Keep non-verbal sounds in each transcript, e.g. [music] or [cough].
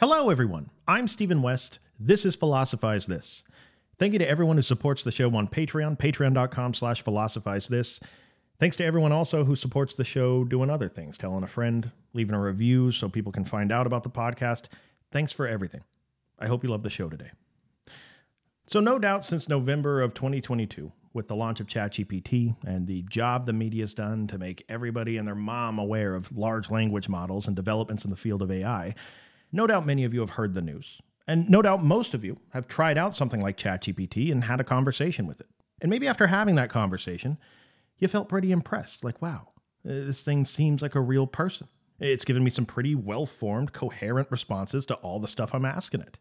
Hello, everyone. I'm Stephen West. This is Philosophize This. Thank you to everyone who supports the show on Patreon, patreon.com slash philosophize this. Thanks to everyone also who supports the show doing other things, telling a friend, leaving a review so people can find out about the podcast. Thanks for everything. I hope you love the show today. So, no doubt since November of 2022, with the launch of ChatGPT and the job the media's done to make everybody and their mom aware of large language models and developments in the field of AI, no doubt many of you have heard the news. And no doubt most of you have tried out something like ChatGPT and had a conversation with it. And maybe after having that conversation, you felt pretty impressed. Like, wow, uh, this thing seems like a real person. It's given me some pretty well formed, coherent responses to all the stuff I'm asking it.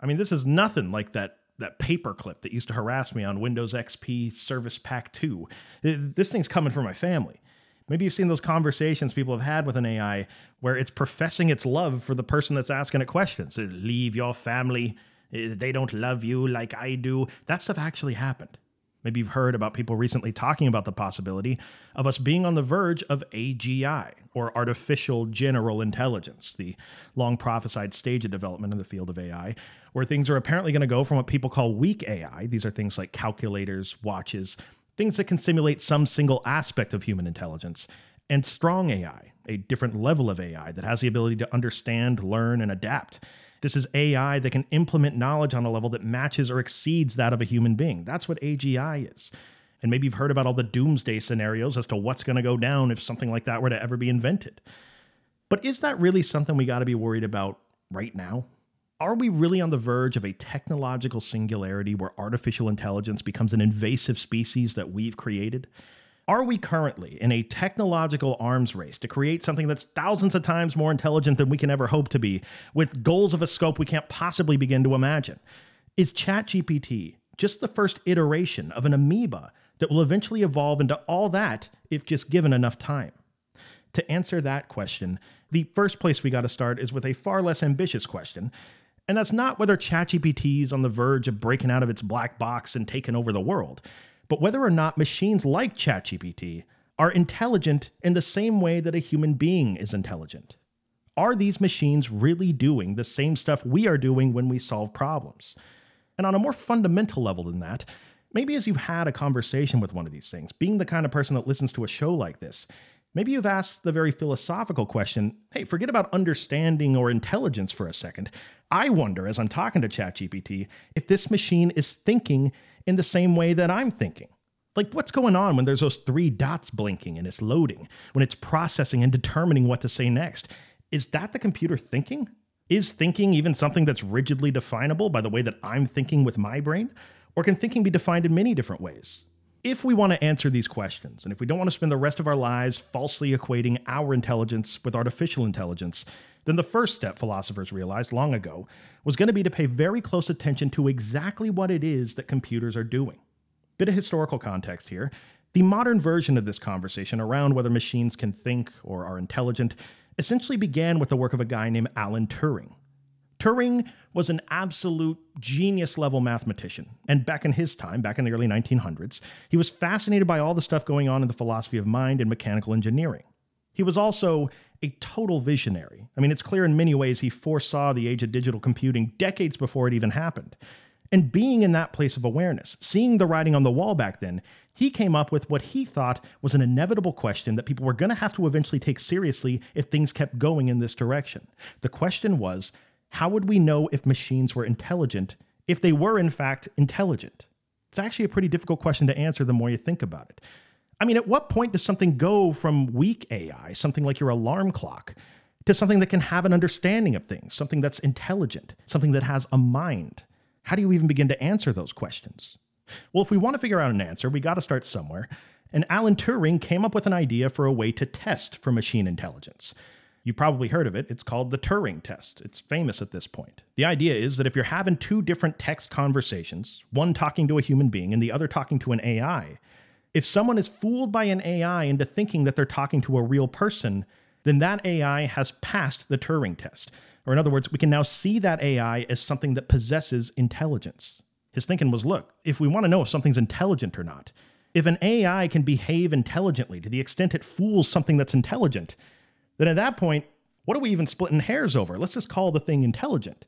I mean, this is nothing like that that paperclip that used to harass me on Windows XP Service Pack 2. Uh, this thing's coming from my family. Maybe you've seen those conversations people have had with an AI where it's professing its love for the person that's asking it questions. Uh, leave your family. Uh, they don't love you like I do. That stuff actually happened. Maybe you've heard about people recently talking about the possibility of us being on the verge of AGI, or artificial general intelligence, the long prophesied stage of development in the field of AI, where things are apparently going to go from what people call weak AI, these are things like calculators, watches, things that can simulate some single aspect of human intelligence, and strong AI, a different level of AI that has the ability to understand, learn, and adapt. This is AI that can implement knowledge on a level that matches or exceeds that of a human being. That's what AGI is. And maybe you've heard about all the doomsday scenarios as to what's going to go down if something like that were to ever be invented. But is that really something we got to be worried about right now? Are we really on the verge of a technological singularity where artificial intelligence becomes an invasive species that we've created? Are we currently in a technological arms race to create something that's thousands of times more intelligent than we can ever hope to be, with goals of a scope we can't possibly begin to imagine? Is ChatGPT just the first iteration of an amoeba that will eventually evolve into all that if just given enough time? To answer that question, the first place we got to start is with a far less ambitious question and that's not whether ChatGPT is on the verge of breaking out of its black box and taking over the world, but whether or not machines like ChatGPT are intelligent in the same way that a human being is intelligent. Are these machines really doing the same stuff we are doing when we solve problems? And on a more fundamental level than that, maybe as you've had a conversation with one of these things, being the kind of person that listens to a show like this, maybe you've asked the very philosophical question hey, forget about understanding or intelligence for a second. I wonder, as I'm talking to ChatGPT, if this machine is thinking in the same way that I'm thinking. Like, what's going on when there's those three dots blinking and it's loading, when it's processing and determining what to say next? Is that the computer thinking? Is thinking even something that's rigidly definable by the way that I'm thinking with my brain? Or can thinking be defined in many different ways? If we want to answer these questions, and if we don't want to spend the rest of our lives falsely equating our intelligence with artificial intelligence, then the first step philosophers realized long ago was going to be to pay very close attention to exactly what it is that computers are doing. Bit of historical context here. The modern version of this conversation around whether machines can think or are intelligent essentially began with the work of a guy named Alan Turing. Turing was an absolute genius level mathematician. And back in his time, back in the early 1900s, he was fascinated by all the stuff going on in the philosophy of mind and mechanical engineering. He was also a total visionary. I mean, it's clear in many ways he foresaw the age of digital computing decades before it even happened. And being in that place of awareness, seeing the writing on the wall back then, he came up with what he thought was an inevitable question that people were going to have to eventually take seriously if things kept going in this direction. The question was how would we know if machines were intelligent if they were, in fact, intelligent? It's actually a pretty difficult question to answer the more you think about it. I mean, at what point does something go from weak AI, something like your alarm clock, to something that can have an understanding of things, something that's intelligent, something that has a mind? How do you even begin to answer those questions? Well, if we want to figure out an answer, we got to start somewhere. And Alan Turing came up with an idea for a way to test for machine intelligence. You've probably heard of it. It's called the Turing test. It's famous at this point. The idea is that if you're having two different text conversations, one talking to a human being and the other talking to an AI, if someone is fooled by an AI into thinking that they're talking to a real person, then that AI has passed the Turing test. Or, in other words, we can now see that AI as something that possesses intelligence. His thinking was look, if we want to know if something's intelligent or not, if an AI can behave intelligently to the extent it fools something that's intelligent, then at that point, What are we even splitting hairs over? Let's just call the thing intelligent.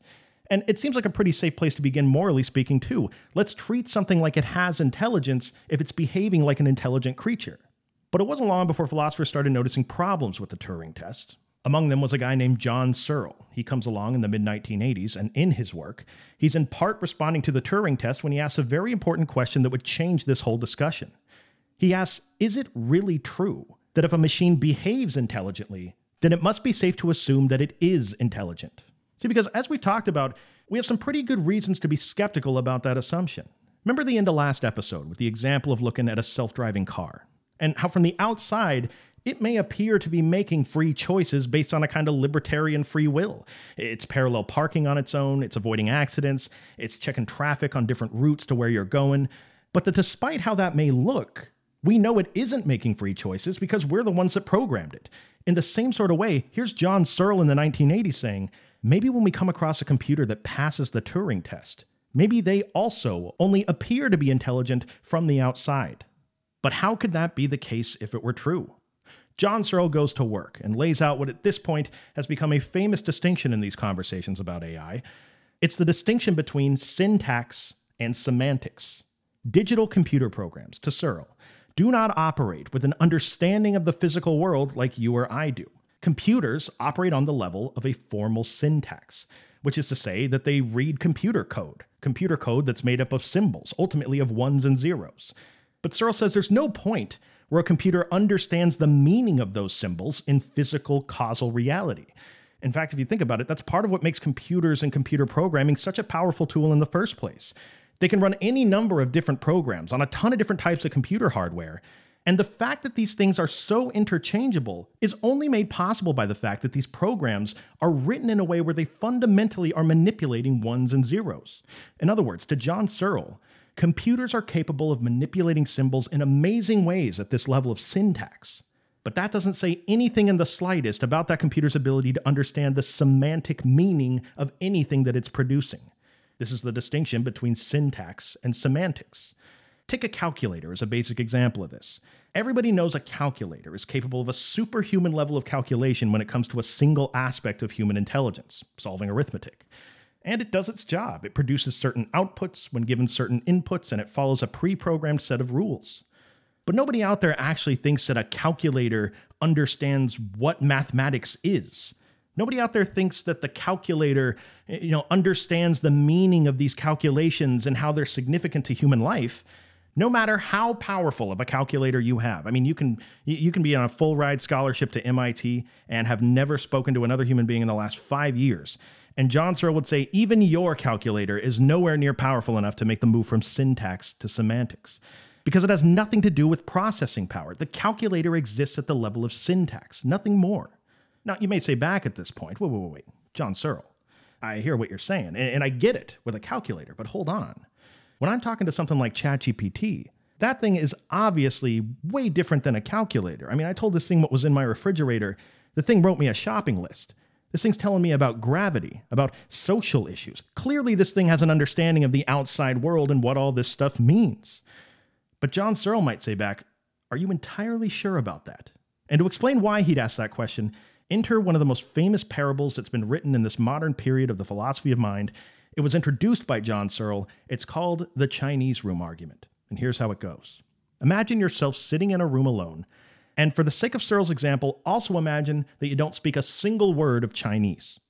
And it seems like a pretty safe place to begin, morally speaking, too. Let's treat something like it has intelligence if it's behaving like an intelligent creature. But it wasn't long before philosophers started noticing problems with the Turing test. Among them was a guy named John Searle. He comes along in the mid 1980s, and in his work, he's in part responding to the Turing test when he asks a very important question that would change this whole discussion. He asks Is it really true that if a machine behaves intelligently, then it must be safe to assume that it is intelligent? See, because as we've talked about, we have some pretty good reasons to be skeptical about that assumption. Remember the end of last episode with the example of looking at a self driving car, and how from the outside, it may appear to be making free choices based on a kind of libertarian free will. It's parallel parking on its own, it's avoiding accidents, it's checking traffic on different routes to where you're going. But that despite how that may look, we know it isn't making free choices because we're the ones that programmed it. In the same sort of way, here's John Searle in the 1980s saying, maybe when we come across a computer that passes the Turing test, maybe they also only appear to be intelligent from the outside. But how could that be the case if it were true? John Searle goes to work and lays out what at this point has become a famous distinction in these conversations about AI. It's the distinction between syntax and semantics. Digital computer programs, to Searle, do not operate with an understanding of the physical world like you or I do. Computers operate on the level of a formal syntax, which is to say that they read computer code, computer code that's made up of symbols, ultimately of ones and zeros. But Searle says there's no point where a computer understands the meaning of those symbols in physical causal reality. In fact, if you think about it, that's part of what makes computers and computer programming such a powerful tool in the first place. They can run any number of different programs on a ton of different types of computer hardware. And the fact that these things are so interchangeable is only made possible by the fact that these programs are written in a way where they fundamentally are manipulating ones and zeros. In other words, to John Searle, computers are capable of manipulating symbols in amazing ways at this level of syntax. But that doesn't say anything in the slightest about that computer's ability to understand the semantic meaning of anything that it's producing. This is the distinction between syntax and semantics. Take a calculator as a basic example of this. Everybody knows a calculator is capable of a superhuman level of calculation when it comes to a single aspect of human intelligence, solving arithmetic. And it does its job. It produces certain outputs when given certain inputs, and it follows a pre programmed set of rules. But nobody out there actually thinks that a calculator understands what mathematics is. Nobody out there thinks that the calculator, eh, you know, understands the meaning of these calculations and how they're significant to human life. No matter how powerful of a calculator you have. I mean, you can you can be on a full ride scholarship to MIT and have never spoken to another human being in the last 5 years. And John Searle would say even your calculator is nowhere near powerful enough to make the move from syntax to semantics because it has nothing to do with processing power. The calculator exists at the level of syntax, nothing more. Now, you may say back at this point, wait, wait, wait, wait, John Searle, I hear what you're saying, and, and I get it with a calculator, but hold on. When I'm talking to something like ChatGPT, that thing is obviously way different than a calculator. I mean, I told this thing what was in my refrigerator. The thing wrote me a shopping list. This thing's telling me about gravity, about social issues. Clearly, this thing has an understanding of the outside world and what all this stuff means. But John Searle might say back, Are you entirely sure about that? And to explain why he'd ask that question, Enter one of the most famous parables that's been written in this modern period of the philosophy of mind. It was introduced by John Searle. It's called the Chinese room argument. And here's how it goes Imagine yourself sitting in a room alone. And for the sake of Searle's example, also imagine that you don't speak a single word of Chinese.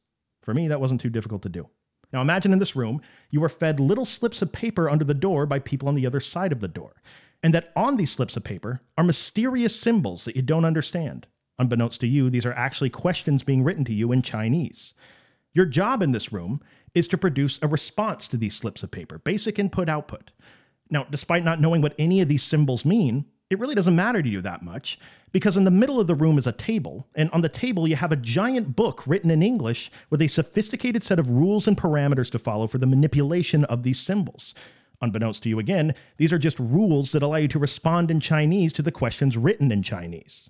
For me, that wasn't too difficult to do. Now imagine in this room, you are fed little slips of paper under the door by people on the other side of the door, and that on these slips of paper are mysterious symbols that you don't understand. Unbeknownst to you, these are actually questions being written to you in Chinese. Your job in this room is to produce a response to these slips of paper, basic input output. Now, despite not knowing what any of these symbols mean, it really doesn't matter to you that much because in the middle of the room is a table, and on the table you have a giant book written in English with a sophisticated set of rules and parameters to follow for the manipulation of these symbols. Unbeknownst to you again, these are just rules that allow you to respond in Chinese to the questions written in Chinese.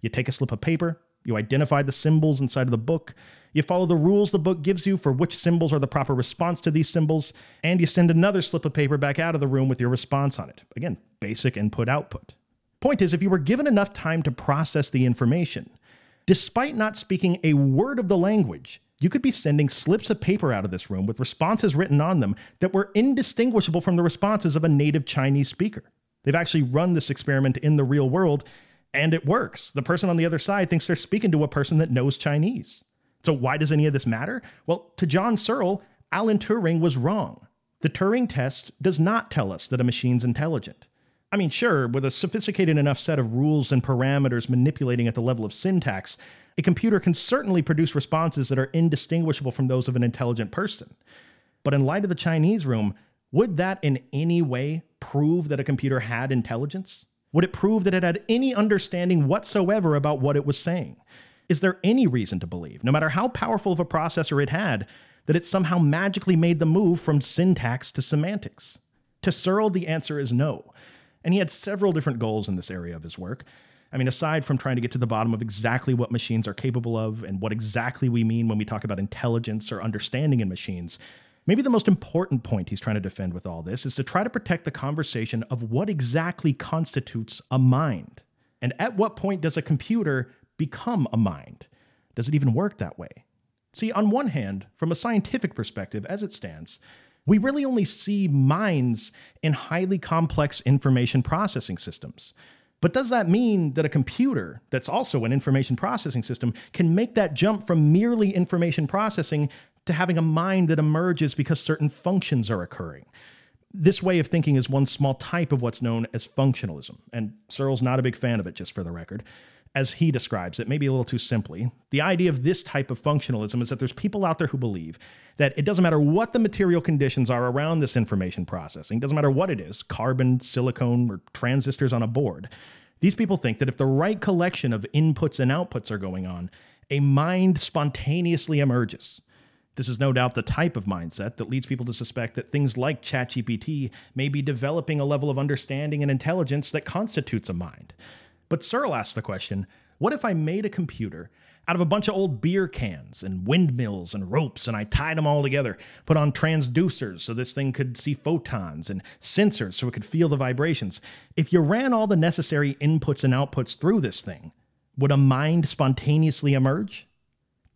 You take a slip of paper, you identify the symbols inside of the book, you follow the rules the book gives you for which symbols are the proper response to these symbols, and you send another slip of paper back out of the room with your response on it. Again, basic input output. Point is, if you were given enough time to process the information, Despite not speaking a word of the language, you could be sending slips of paper out of this room with responses written on them that were indistinguishable from the responses of a native Chinese speaker. They've actually run this experiment in the real world, and it works. The person on the other side thinks they're speaking to a person that knows Chinese. So, why does any of this matter? Well, to John Searle, Alan Turing was wrong. The Turing test does not tell us that a machine's intelligent. I mean, sure, with a sophisticated enough set of rules and parameters manipulating at the level of syntax, a computer can certainly produce responses that are indistinguishable from those of an intelligent person. But in light of the Chinese room, would that in any way prove that a computer had intelligence? Would it prove that it had any understanding whatsoever about what it was saying? Is there any reason to believe, no matter how powerful of a processor it had, that it somehow magically made the move from syntax to semantics? To Searle, the answer is no. And he had several different goals in this area of his work. I mean, aside from trying to get to the bottom of exactly what machines are capable of and what exactly we mean when we talk about intelligence or understanding in machines, maybe the most important point he's trying to defend with all this is to try to protect the conversation of what exactly constitutes a mind. And at what point does a computer become a mind? Does it even work that way? See, on one hand, from a scientific perspective, as it stands, we really only see minds in highly complex information processing systems. But does that mean that a computer that's also an information processing system can make that jump from merely information processing to having a mind that emerges because certain functions are occurring? This way of thinking is one small type of what's known as functionalism, and Searle's not a big fan of it, just for the record as he describes it, maybe a little too simply, the idea of this type of functionalism is that there's people out there who believe that it doesn't matter what the material conditions are around this information processing, doesn't matter what it is carbon, silicone, or transistors on a board. These people think that if the right collection of inputs and outputs are going on, a mind spontaneously emerges. This is no doubt the type of mindset that leads people to suspect that things like ChatGPT may be developing a level of understanding and intelligence that constitutes a mind. But Searle asked the question what if I made a computer out of a bunch of old beer cans and windmills and ropes and I tied them all together, put on transducers so this thing could see photons and sensors so it could feel the vibrations? If you ran all the necessary inputs and outputs through this thing, would a mind spontaneously emerge?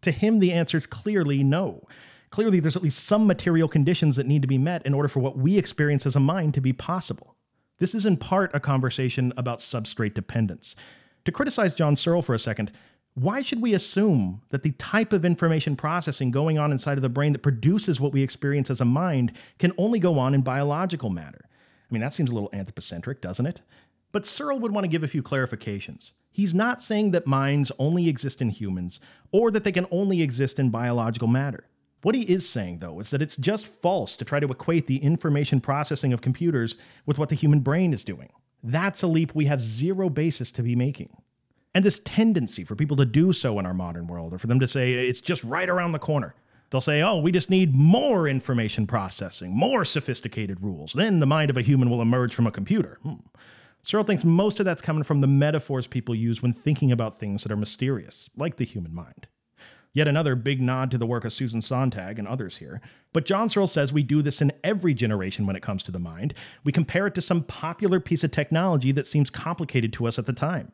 To him, the answer is clearly no. Clearly, there's at least some material conditions that need to be met in order for what we experience as a mind to be possible. This is in part a conversation about substrate dependence. To criticize John Searle for a second, why should we assume that the type of information processing going on inside of the brain that produces what we experience as a mind can only go on in biological matter? I mean, that seems a little anthropocentric, doesn't it? But Searle would want to give a few clarifications. He's not saying that minds only exist in humans or that they can only exist in biological matter. What he is saying, though, is that it's just false to try to equate the information processing of computers with what the human brain is doing. That's a leap we have zero basis to be making. And this tendency for people to do so in our modern world, or for them to say it's just right around the corner. They'll say, oh, we just need more information processing, more sophisticated rules. Then the mind of a human will emerge from a computer. Hmm. Searle thinks most of that's coming from the metaphors people use when thinking about things that are mysterious, like the human mind. Yet another big nod to the work of Susan Sontag and others here. But John Searle says we do this in every generation when it comes to the mind. We compare it to some popular piece of technology that seems complicated to us at the time.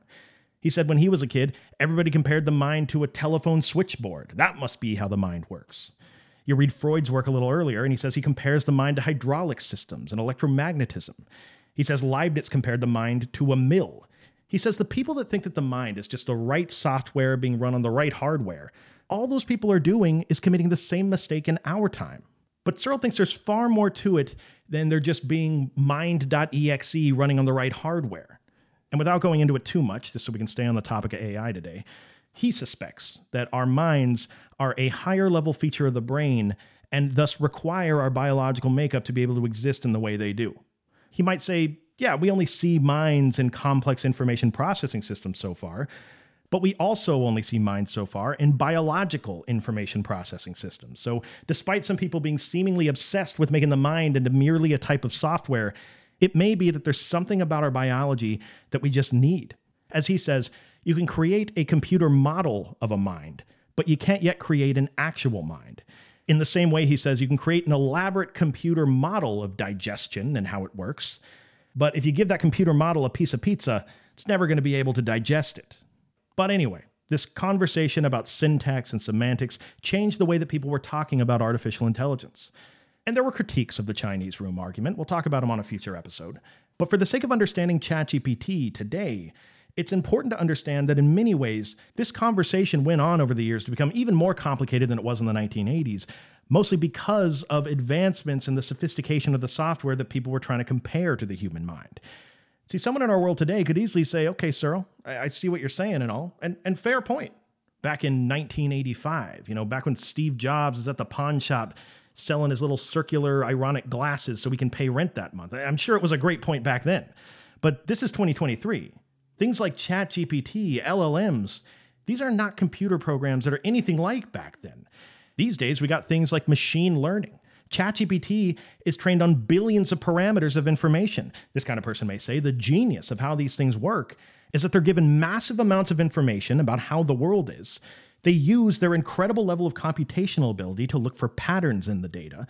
He said when he was a kid, everybody compared the mind to a telephone switchboard. That must be how the mind works. You read Freud's work a little earlier, and he says he compares the mind to hydraulic systems and electromagnetism. He says Leibniz compared the mind to a mill. He says the people that think that the mind is just the right software being run on the right hardware all those people are doing is committing the same mistake in our time. But Searle thinks there's far more to it than there just being mind.exe running on the right hardware. And without going into it too much, just so we can stay on the topic of AI today, he suspects that our minds are a higher level feature of the brain and thus require our biological makeup to be able to exist in the way they do. He might say, yeah, we only see minds in complex information processing systems so far, but we also only see minds so far in biological information processing systems. So, despite some people being seemingly obsessed with making the mind into merely a type of software, it may be that there's something about our biology that we just need. As he says, you can create a computer model of a mind, but you can't yet create an actual mind. In the same way, he says you can create an elaborate computer model of digestion and how it works, but if you give that computer model a piece of pizza, it's never going to be able to digest it. But anyway, This conversation about syntax and semantics changed the way that people were talking about artificial intelligence. And there were critiques of the Chinese room argument. We'll talk about them on a future episode. But for the sake of understanding ChatGPT today, it's important to understand that in many ways, this conversation went on over the years to become even more complicated than it was in the 1980s, mostly because of advancements in the sophistication of the software that people were trying to compare to the human mind. See, someone in our world today could easily say, okay, Searle, I, I see what you're saying and all, and, and fair point. Back in 1985, you know, back when Steve Jobs is at the pawn shop selling his little circular ironic glasses so we can pay rent that month. I'm sure it was a great point back then. But this is 2023. Things like ChatGPT, LLMs, these are not computer programs that are anything like back then. These days, we got things like machine learning. ChatGPT is trained on billions of parameters of information. This kind of person may say the genius of how these things work is that they're given massive amounts of information about how the world is. They use their incredible level of computational ability to look for patterns in the data.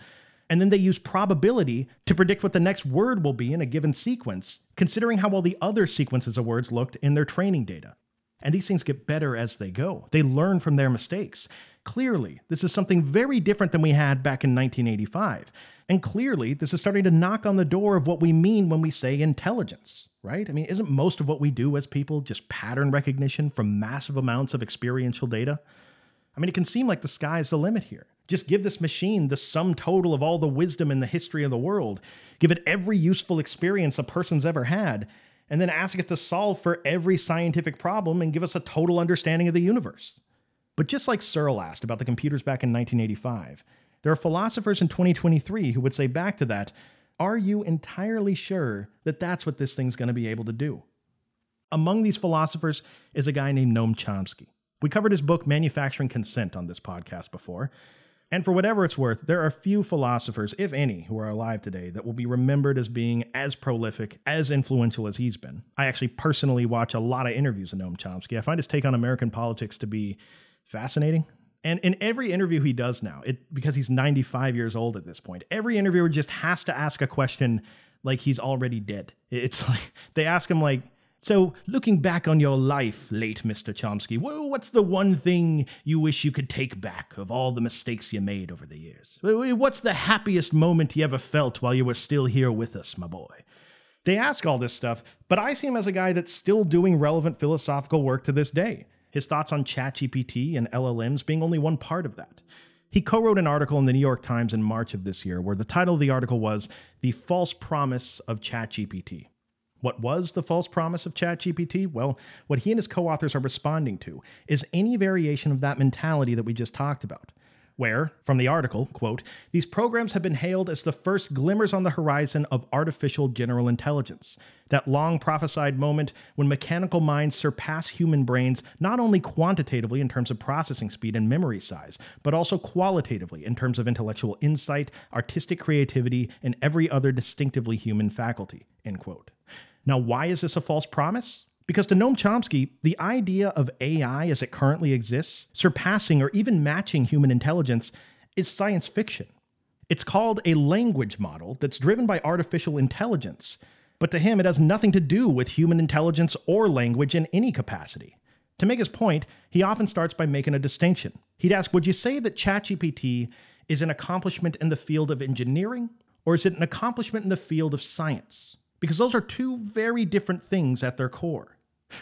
And then they use probability to predict what the next word will be in a given sequence, considering how well the other sequences of words looked in their training data. And these things get better as they go. They learn from their mistakes. Clearly, this is something very different than we had back in 1985. And clearly, this is starting to knock on the door of what we mean when we say intelligence, right? I mean, isn't most of what we do as people just pattern recognition from massive amounts of experiential data? I mean, it can seem like the sky's the limit here. Just give this machine the sum total of all the wisdom in the history of the world, give it every useful experience a person's ever had, and then ask it to solve for every scientific problem and give us a total understanding of the universe. But just like Searle asked about the computers back in 1985, there are philosophers in 2023 who would say back to that, are you entirely sure that that's what this thing's going to be able to do? Among these philosophers is a guy named Noam Chomsky. We covered his book Manufacturing Consent on this podcast before. And for whatever it's worth, there are few philosophers, if any, who are alive today that will be remembered as being as prolific, as influential as he's been. I actually personally watch a lot of interviews of Noam Chomsky. I find his take on American politics to be fascinating. And in every interview he does now, it because he's 95 years old at this point, every interviewer just has to ask a question like he's already dead. It's [laughs] like they ask him like, so looking back on your life, late Mr. Chomsky, what's the one thing you wish you could take back of all the mistakes you made over the years? What's the happiest moment you ever felt while you were still here with us, my boy? They ask all this stuff, but I see him as a guy that's still doing relevant philosophical work to this day his thoughts on ChatGPT and LLMs being only one part of that. He co wrote an article in the New York Times in March of this year where the title of the article was The False Promise of ChatGPT. What was the false promise of ChatGPT? Well, what he and his co authors are responding to is any variation of that mentality that we just talked about where, from the article, quote, these programs have been hailed as the first glimmers on the horizon of artificial general intelligence, that long prophesied moment when mechanical minds surpass human brains not only quantitatively in terms of processing speed and memory size, but also qualitatively in terms of intellectual insight, artistic creativity, and every other distinctively human faculty, end quote. Now, why is this a false promise? Because to Noam Chomsky, the idea of AI as it currently exists, surpassing or even matching human intelligence, is science fiction. It's called a language model that's driven by artificial intelligence, but to him, it has nothing to do with human intelligence or language in any capacity. To make his point, he often starts by making a distinction. He'd ask Would you say that ChatGPT is an accomplishment in the field of engineering, or is it an accomplishment in the field of science? Because those are two very different things at their core.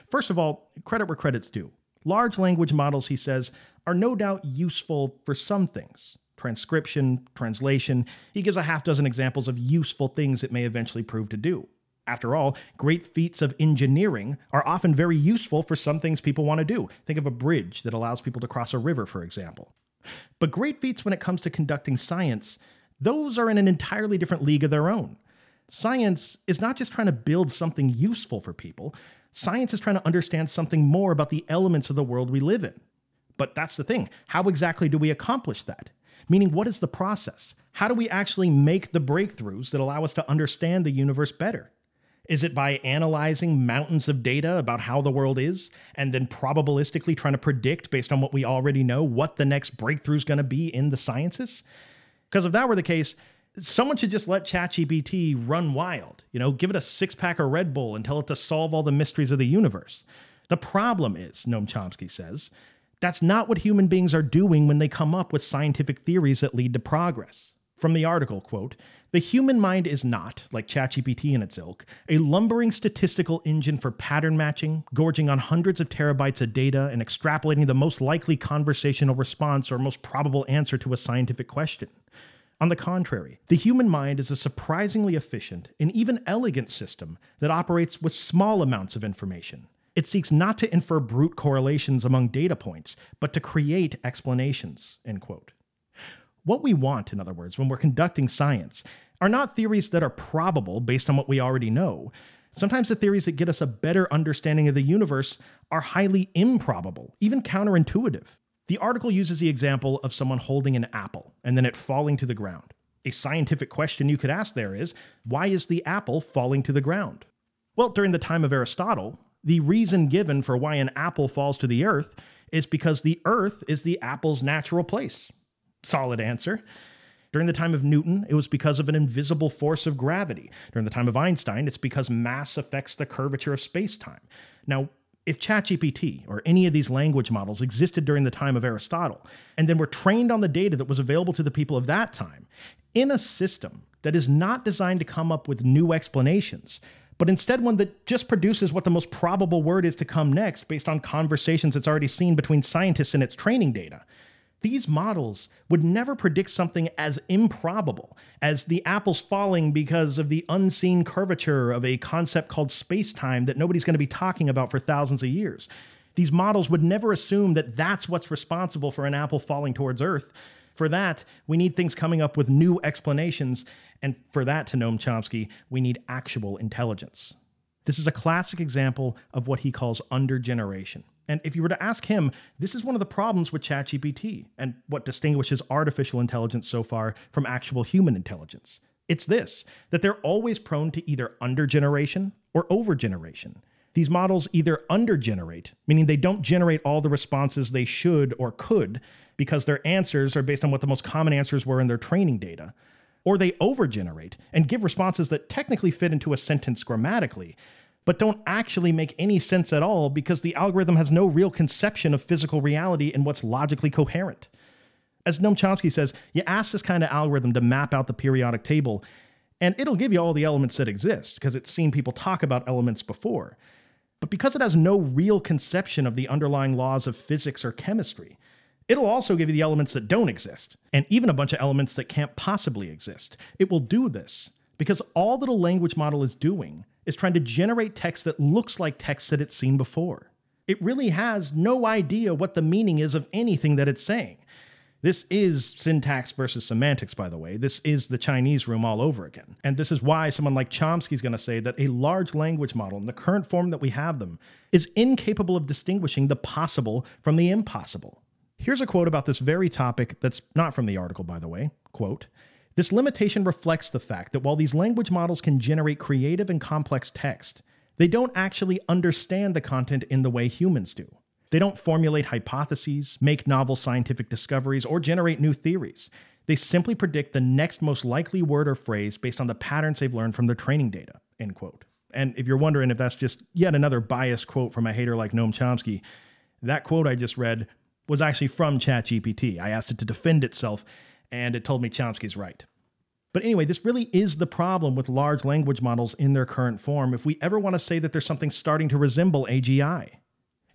First of all, credit where credit's due. Large language models, he says, are no doubt useful for some things transcription, translation. He gives a half dozen examples of useful things it may eventually prove to do. After all, great feats of engineering are often very useful for some things people want to do. Think of a bridge that allows people to cross a river, for example. But great feats when it comes to conducting science, those are in an entirely different league of their own. Science is not just trying to build something useful for people, Science is trying to understand something more about the elements of the world we live in. But that's the thing. How exactly do we accomplish that? Meaning, what is the process? How do we actually make the breakthroughs that allow us to understand the universe better? Is it by analyzing mountains of data about how the world is and then probabilistically trying to predict based on what we already know what the next breakthrough is going to be in the sciences? Because if that were the case, someone should just let ChatGPT run wild. You know, give it a six pack of Red Bull and tell it to solve all the mysteries of the universe. The problem is, Noam Chomsky says, that's not what human beings are doing when they come up with scientific theories that lead to progress. From the article, quote, the human mind is not, like ChatGPT and its ilk, a lumbering statistical engine for pattern matching, gorging on hundreds of terabytes of data and extrapolating the most likely conversational response or most probable answer to a scientific question. On the contrary, the human mind is a surprisingly efficient and even elegant system that operates with small amounts of information. It seeks not to infer brute correlations among data points, but to create explanations. End quote. What we want, in other words, when we're conducting science, are not theories that are probable based on what we already know. Sometimes the theories that get us a better understanding of the universe are highly improbable, even counterintuitive. The article uses the example of someone holding an apple and then it falling to the ground. A scientific question you could ask there is why is the apple falling to the ground? Well, during the time of Aristotle, the reason given for why an apple falls to the earth is because the earth is the apple's natural place. Solid answer. During the time of Newton, it was because of an invisible force of gravity. During the time of Einstein, it's because mass affects the curvature of space time. Now, if ChatGPT or any of these language models existed during the time of Aristotle, and then were trained on the data that was available to the people of that time, in a system that is not designed to come up with new explanations, but instead one that just produces what the most probable word is to come next based on conversations it's already seen between scientists and its training data, these models would never predict something as improbable as the apples falling because of the unseen curvature of a concept called space time that nobody's going to be talking about for thousands of years. These models would never assume that that's what's responsible for an apple falling towards Earth. For that, we need things coming up with new explanations, and for that, to Noam Chomsky, we need actual intelligence. This is a classic example of what he calls undergeneration. And if you were to ask him, this is one of the problems with ChatGPT and what distinguishes artificial intelligence so far from actual human intelligence. It's this that they're always prone to either undergeneration or overgeneration. These models either undergenerate, meaning they don't generate all the responses they should or could because their answers are based on what the most common answers were in their training data, or they overgenerate and give responses that technically fit into a sentence grammatically, but don't actually make any sense at all because the algorithm has no real conception of physical reality and what's logically coherent. As Noam Chomsky says, you ask this kind of algorithm to map out the periodic table, and it'll give you all the elements that exist because it's seen people talk about elements before. But because it has no real conception of the underlying laws of physics or chemistry, it'll also give you the elements that don't exist, and even a bunch of elements that can't possibly exist. It will do this because all that a language model is doing is trying to generate text that looks like text that it's seen before. It really has no idea what the meaning is of anything that it's saying. This is syntax versus semantics, by the way. This is the Chinese room all over again. And this is why someone like Chomsky is going to say that a large language model, in the current form that we have them, is incapable of distinguishing the possible from the impossible. Here's a quote about this very topic that's not from the article, by the way. Quote, this limitation reflects the fact that while these language models can generate creative and complex text, they don't actually understand the content in the way humans do. They don't formulate hypotheses, make novel scientific discoveries, or generate new theories. They simply predict the next most likely word or phrase based on the patterns they've learned from their training data. End quote. And if you're wondering if that's just yet another biased quote from a hater like Noam Chomsky, that quote I just read was actually from ChatGPT. I asked it to defend itself, and it told me Chomsky's right. But anyway, this really is the problem with large language models in their current form if we ever want to say that there's something starting to resemble AGI.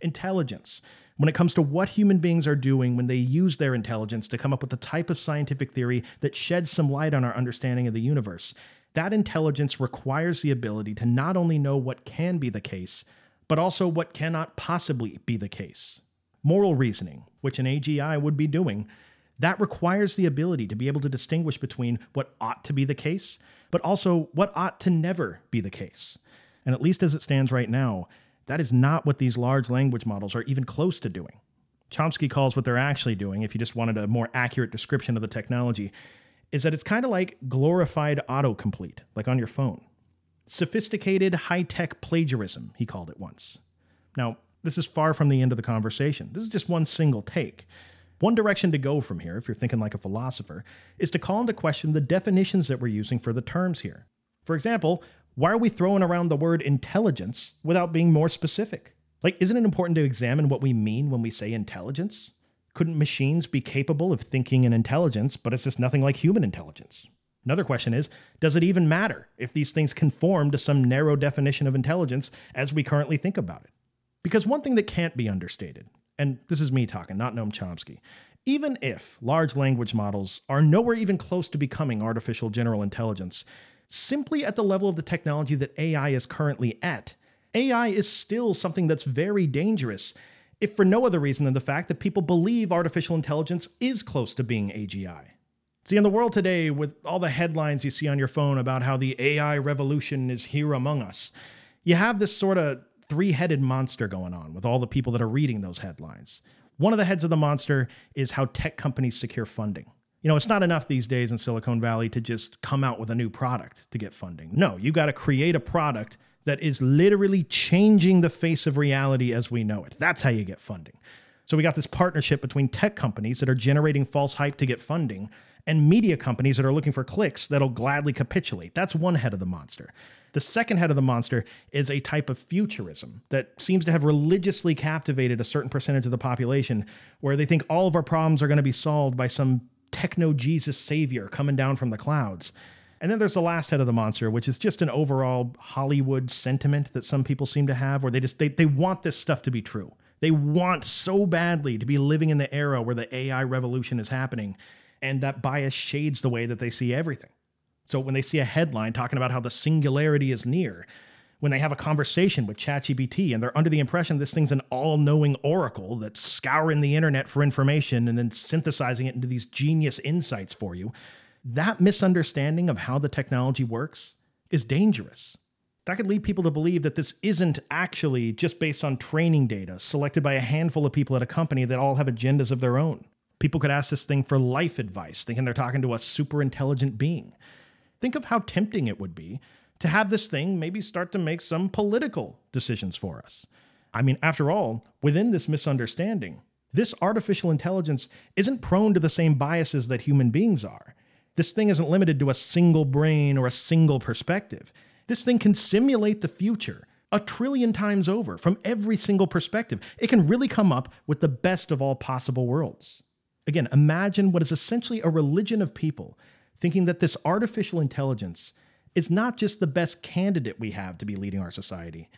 Intelligence. When it comes to what human beings are doing when they use their intelligence to come up with the type of scientific theory that sheds some light on our understanding of the universe, that intelligence requires the ability to not only know what can be the case, but also what cannot possibly be the case. Moral reasoning, which an AGI would be doing, that requires the ability to be able to distinguish between what ought to be the case, but also what ought to never be the case. And at least as it stands right now, that is not what these large language models are even close to doing. Chomsky calls what they're actually doing, if you just wanted a more accurate description of the technology, is that it's kind of like glorified autocomplete, like on your phone. Sophisticated high tech plagiarism, he called it once. Now, this is far from the end of the conversation. This is just one single take. One direction to go from here, if you're thinking like a philosopher, is to call into question the definitions that we're using for the terms here. For example, why are we throwing around the word intelligence without being more specific? Like, isn't it important to examine what we mean when we say intelligence? Couldn't machines be capable of thinking and intelligence, but it's just nothing like human intelligence? Another question is Does it even matter if these things conform to some narrow definition of intelligence as we currently think about it? Because one thing that can't be understated, and this is me talking, not Noam Chomsky, even if large language models are nowhere even close to becoming artificial general intelligence, simply at the level of the technology that AI is currently at, AI is still something that's very dangerous, if for no other reason than the fact that people believe artificial intelligence is close to being AGI. See, in the world today, with all the headlines you see on your phone about how the AI revolution is here among us, you have this sort of three headed monster going on with all the people that are reading those headlines. One of the heads of the monster is how tech companies secure funding. You know, it's not enough these days in Silicon Valley to just come out with a new product to get funding. No, you got to create a product that is literally changing the face of reality as we know it. That's how you get funding. So we got this partnership between tech companies that are generating false hype to get funding and media companies that are looking for clicks that'll gladly capitulate. That's one head of the monster. The second head of the monster is a type of futurism that seems to have religiously captivated a certain percentage of the population, where they think all of our problems are going to be solved by some techno Jesus savior coming down from the clouds. And then there's the last head of the monster, which is just an overall Hollywood sentiment that some people seem to have, where they just they, they want this stuff to be true. They want so badly to be living in the era where the AI revolution is happening, and that bias shades the way that they see everything. So when they see a headline talking about how the singularity is near, when they have a conversation with ChatGPT and they're under the impression this thing's an all knowing oracle that's scouring the internet for information and then synthesizing it into these genius insights for you, that misunderstanding of how the technology works is dangerous. That could lead people to believe that this isn't actually just based on training data selected by a handful of people at a company that all have agendas of their own. People could ask this thing for life advice, thinking they're talking to a super intelligent being. Think of how tempting it would be to have this thing maybe start to make some political decisions for us. I mean, after all, within this misunderstanding, this artificial intelligence isn't prone to the same biases that human beings are. This thing isn't limited to a single brain or a single perspective. This thing can simulate the future a trillion times over from every single perspective. It can really come up with the best of all possible worlds. Again, imagine what is essentially a religion of people thinking that this artificial intelligence is not just the best candidate we have to be leading our society.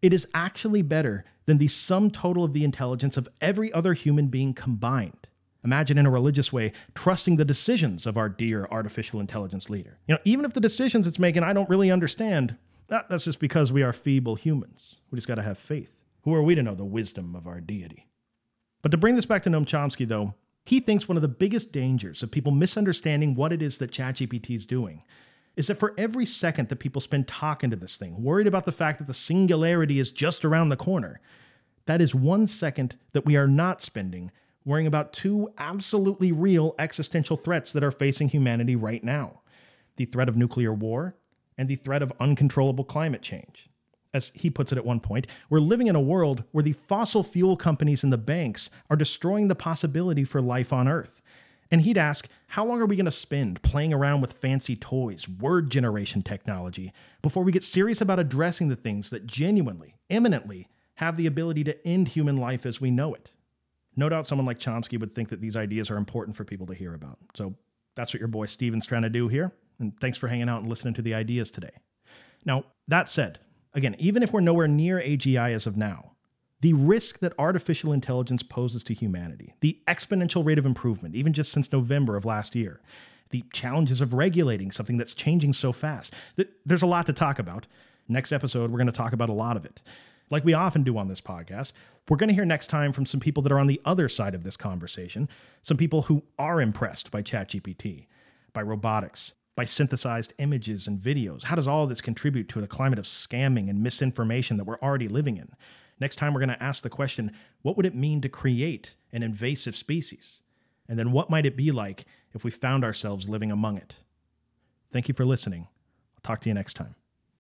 It is actually better than the sum total of the intelligence of every other human being combined. Imagine in a religious way trusting the decisions of our dear artificial intelligence leader. You know, even if the decisions it's making I don't really understand, that's just because we are feeble humans. We just got to have faith. Who are we to know the wisdom of our deity? But to bring this back to Noam Chomsky, though, he thinks one of the biggest dangers of people misunderstanding what it is that ChatGPT is doing is that for every second that people spend talking to this thing, worried about the fact that the singularity is just around the corner, that is one second that we are not spending worrying about two absolutely real existential threats that are facing humanity right now the threat of nuclear war and the threat of uncontrollable climate change. As he puts it at one point, we're living in a world where the fossil fuel companies and the banks are destroying the possibility for life on Earth. And he'd ask, how long are we going to spend playing around with fancy toys, word generation technology, before we get serious about addressing the things that genuinely, imminently, have the ability to end human life as we know it? No doubt someone like Chomsky would think that these ideas are important for people to hear about. So that's what your boy Stephen's trying to do here. And thanks for hanging out and listening to the ideas today. Now, that said, again, even if we're nowhere near AGI as of now, the risk that artificial intelligence poses to humanity, the exponential rate of improvement, even just since November of last year, the challenges of regulating something that's changing so fast, there's a lot to talk about. Next episode, we're going to talk about a lot of it. Like we often do on this podcast, we're going to hear next time from some people that are on the other side of this conversation, some people who are impressed by ChatGPT, by robotics, by synthesized images and videos. How does all this contribute to the climate of scamming and misinformation that we're already living in? Next time, we're going to ask the question what would it mean to create an invasive species? And then what might it be like if we found ourselves living among it? Thank you for listening. I'll talk to you next time.